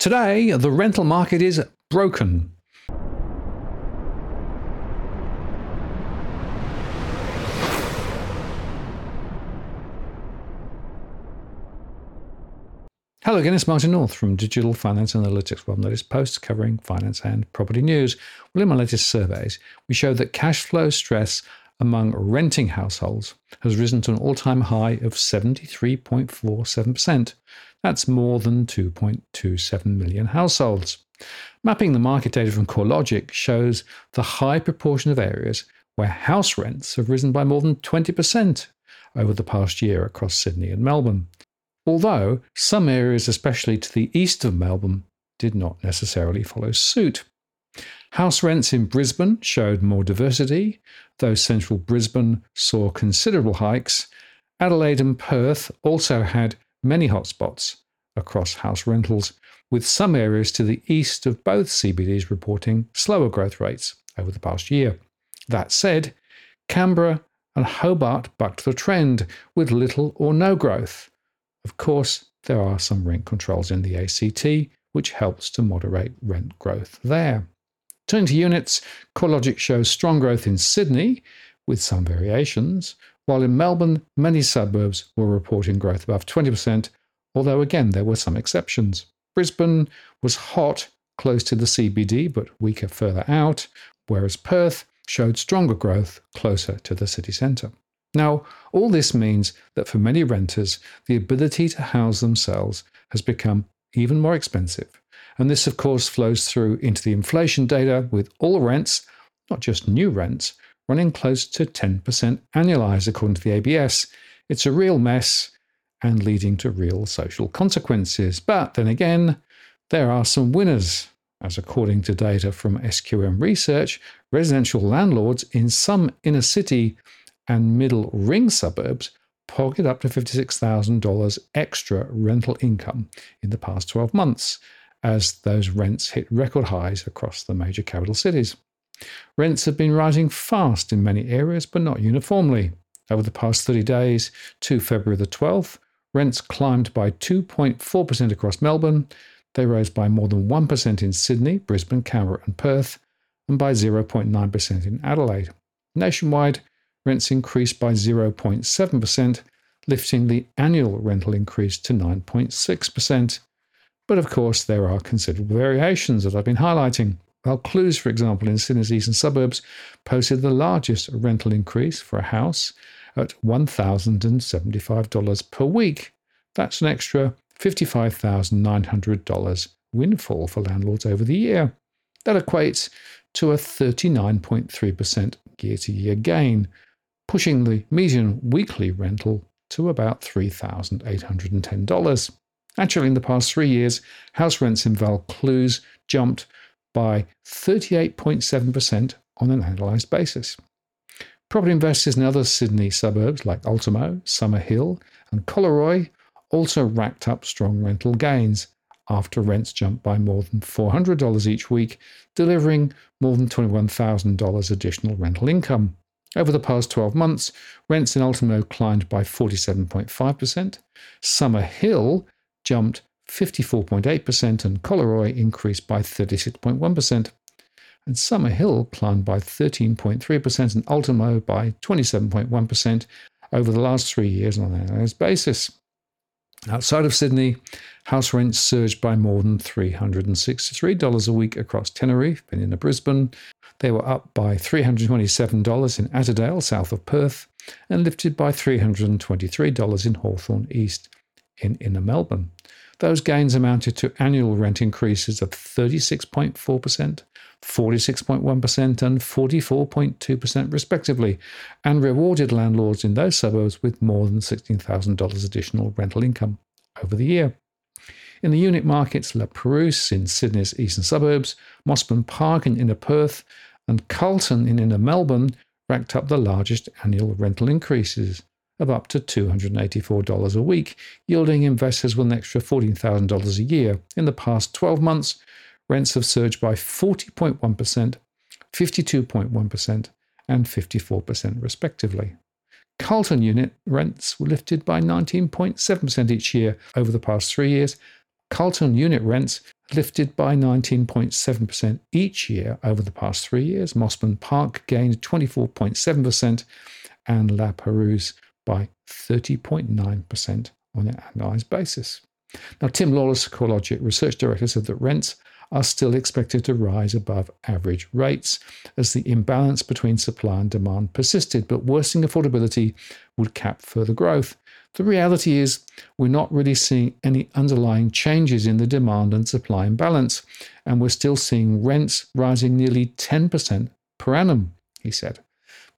Today, the rental market is broken. Hello again, it's Martin North from Digital Finance Analytics, one that is posts covering finance and property news. Well, in my latest surveys, we showed that cash flow stress among renting households has risen to an all time high of 73.47%. That's more than 2.27 million households. Mapping the market data from CoreLogic shows the high proportion of areas where house rents have risen by more than 20% over the past year across Sydney and Melbourne. Although some areas, especially to the east of Melbourne, did not necessarily follow suit. House rents in Brisbane showed more diversity, though central Brisbane saw considerable hikes. Adelaide and Perth also had many hotspots across house rentals, with some areas to the east of both CBDs reporting slower growth rates over the past year. That said, Canberra and Hobart bucked the trend with little or no growth. Of course, there are some rent controls in the ACT, which helps to moderate rent growth there. Turning to units, CoreLogic shows strong growth in Sydney, with some variations, while in Melbourne, many suburbs were reporting growth above 20%, although again, there were some exceptions. Brisbane was hot close to the CBD, but weaker further out, whereas Perth showed stronger growth closer to the city centre. Now, all this means that for many renters, the ability to house themselves has become even more expensive. And this, of course, flows through into the inflation data with all rents, not just new rents, running close to 10% annualized, according to the ABS. It's a real mess and leading to real social consequences. But then again, there are some winners. As according to data from SQM Research, residential landlords in some inner city and middle ring suburbs pocketed up to $56,000 extra rental income in the past 12 months as those rents hit record highs across the major capital cities. Rents have been rising fast in many areas, but not uniformly. Over the past 30 days to February the 12th, rents climbed by 2.4% across Melbourne. They rose by more than 1% in Sydney, Brisbane, Canberra, and Perth, and by 0.9% in Adelaide. Nationwide, rents increased by 0.7%, lifting the annual rental increase to 9.6%. But of course, there are considerable variations that I've been highlighting. Vaucluse, for example, in Sydney's eastern suburbs, posted the largest rental increase for a house at $1,075 per week. That's an extra $55,900 windfall for landlords over the year. That equates to a 39.3% year to year gain, pushing the median weekly rental to about $3,810. Actually, in the past three years, house rents in Vaucluse jumped by 38.7% on an annualized basis. Property investors in other Sydney suburbs like Ultimo, Summer Hill, and Collaroy also racked up strong rental gains after rents jumped by more than $400 each week, delivering more than $21,000 additional rental income. Over the past 12 months, rents in Ultimo climbed by 47.5%. Summer Hill jumped 54.8%, and Collaroy increased by 36.1%. And Summer Hill climbed by 13.3% and Ultimo by 27.1% over the last three years on an annualized basis. Outside of Sydney, house rents surged by more than $363 a week across Teneriffe and in Brisbane. They were up by $327 in Attadale, south of Perth, and lifted by $323 in Hawthorn East in inner Melbourne. Those gains amounted to annual rent increases of 36.4%, 46.1%, and 44.2%, respectively, and rewarded landlords in those suburbs with more than $16,000 additional rental income over the year. In the unit markets, La Perouse in Sydney's eastern suburbs, Mosman Park in inner Perth, and Carlton in inner Melbourne racked up the largest annual rental increases of up to $284 a week, yielding investors with an extra $14,000 a year. In the past 12 months, rents have surged by 40.1%, 52.1%, and 54% respectively. Carlton unit rents were lifted by 19.7% each year over the past three years. Carlton unit rents lifted by 19.7% each year over the past three years. Mosman Park gained 24.7% and La Perouse by 30.9% on an annualized basis. Now, Tim Lawless, CoreLogic Research Director, said that rents are still expected to rise above average rates as the imbalance between supply and demand persisted, but worsening affordability would cap further growth. The reality is, we're not really seeing any underlying changes in the demand and supply imbalance, and we're still seeing rents rising nearly 10% per annum, he said.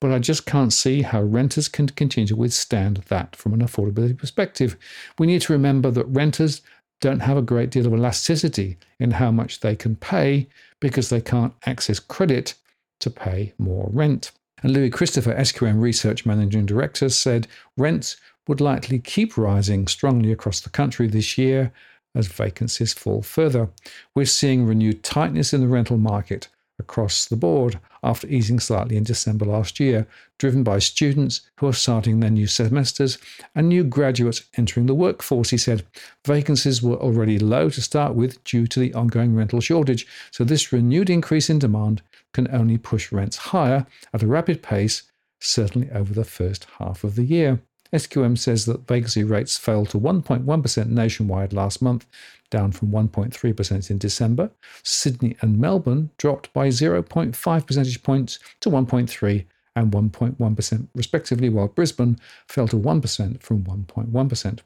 But I just can't see how renters can continue to withstand that from an affordability perspective. We need to remember that renters don't have a great deal of elasticity in how much they can pay because they can't access credit to pay more rent. And Louis Christopher, SQM Research Managing Director, said rents would likely keep rising strongly across the country this year as vacancies fall further. We're seeing renewed tightness in the rental market across the board after easing slightly in December last year, driven by students who are starting their new semesters and new graduates entering the workforce. He said vacancies were already low to start with due to the ongoing rental shortage, so this renewed increase in demand can only push rents higher at a rapid pace, certainly over the first half of the year. SQM says that vacancy rates fell to 1.1% nationwide last month, down from 1.3% in December. Sydney and Melbourne dropped by 0.5 percentage points to 1.3 and 1.1% respectively, while Brisbane fell to 1% from 1.1%.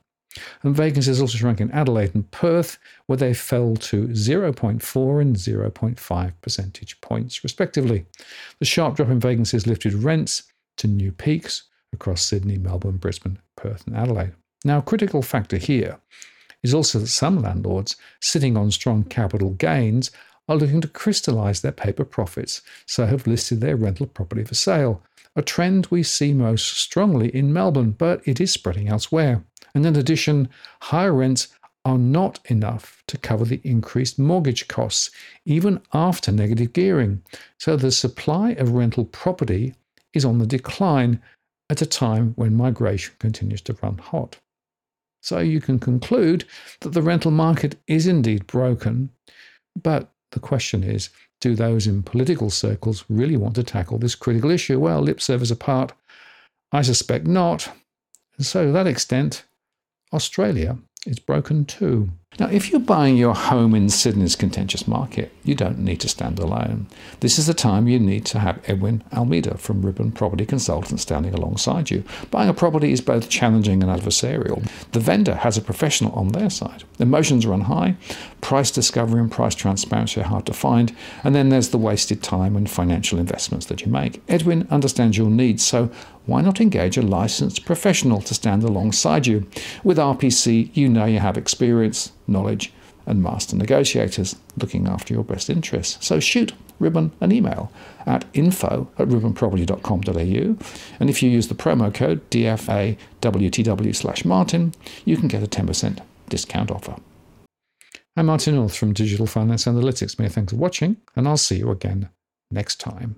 And vacancies also shrank in Adelaide and Perth, where they fell to 0.4 and 0.5 percentage points, respectively. The sharp drop in vacancies lifted rents to new peaks, across Sydney, Melbourne, Brisbane, Perth, and Adelaide. Now, a critical factor here is also that some landlords sitting on strong capital gains are looking to crystallize their paper profits, so have listed their rental property for sale. A trend we see most strongly in Melbourne, but it is spreading elsewhere. And in addition, higher rents are not enough to cover the increased mortgage costs, even after negative gearing. So the supply of rental property is on the decline, at a time when migration continues to run hot. So you can conclude that the rental market is indeed broken, but the question is do those in political circles really want to tackle this critical issue? Well, lip service apart, I suspect not. And so, to that extent, Australia is broken too. Now, if you're buying your home in Sydney's contentious market, you don't need to stand alone. This is the time you need to have Edwin Almeida from Ribbon Property Consultants standing alongside you. Buying a property is both challenging and adversarial. The vendor has a professional on their side. Emotions run high, price discovery and price transparency are hard to find, and then there's the wasted time and financial investments that you make. Edwin understands your needs, so why not engage a licensed professional to stand alongside you? With RPC, you know you have experience, knowledge, and master negotiators looking after your best interests. So shoot Ribbon an email at info at ribbonproperty.com.au. And if you use the promo code DFAWTW slash Martin, you can get a 10% discount offer. I'm Martin North from Digital Finance Analytics. Many thanks for watching, and I'll see you again next time.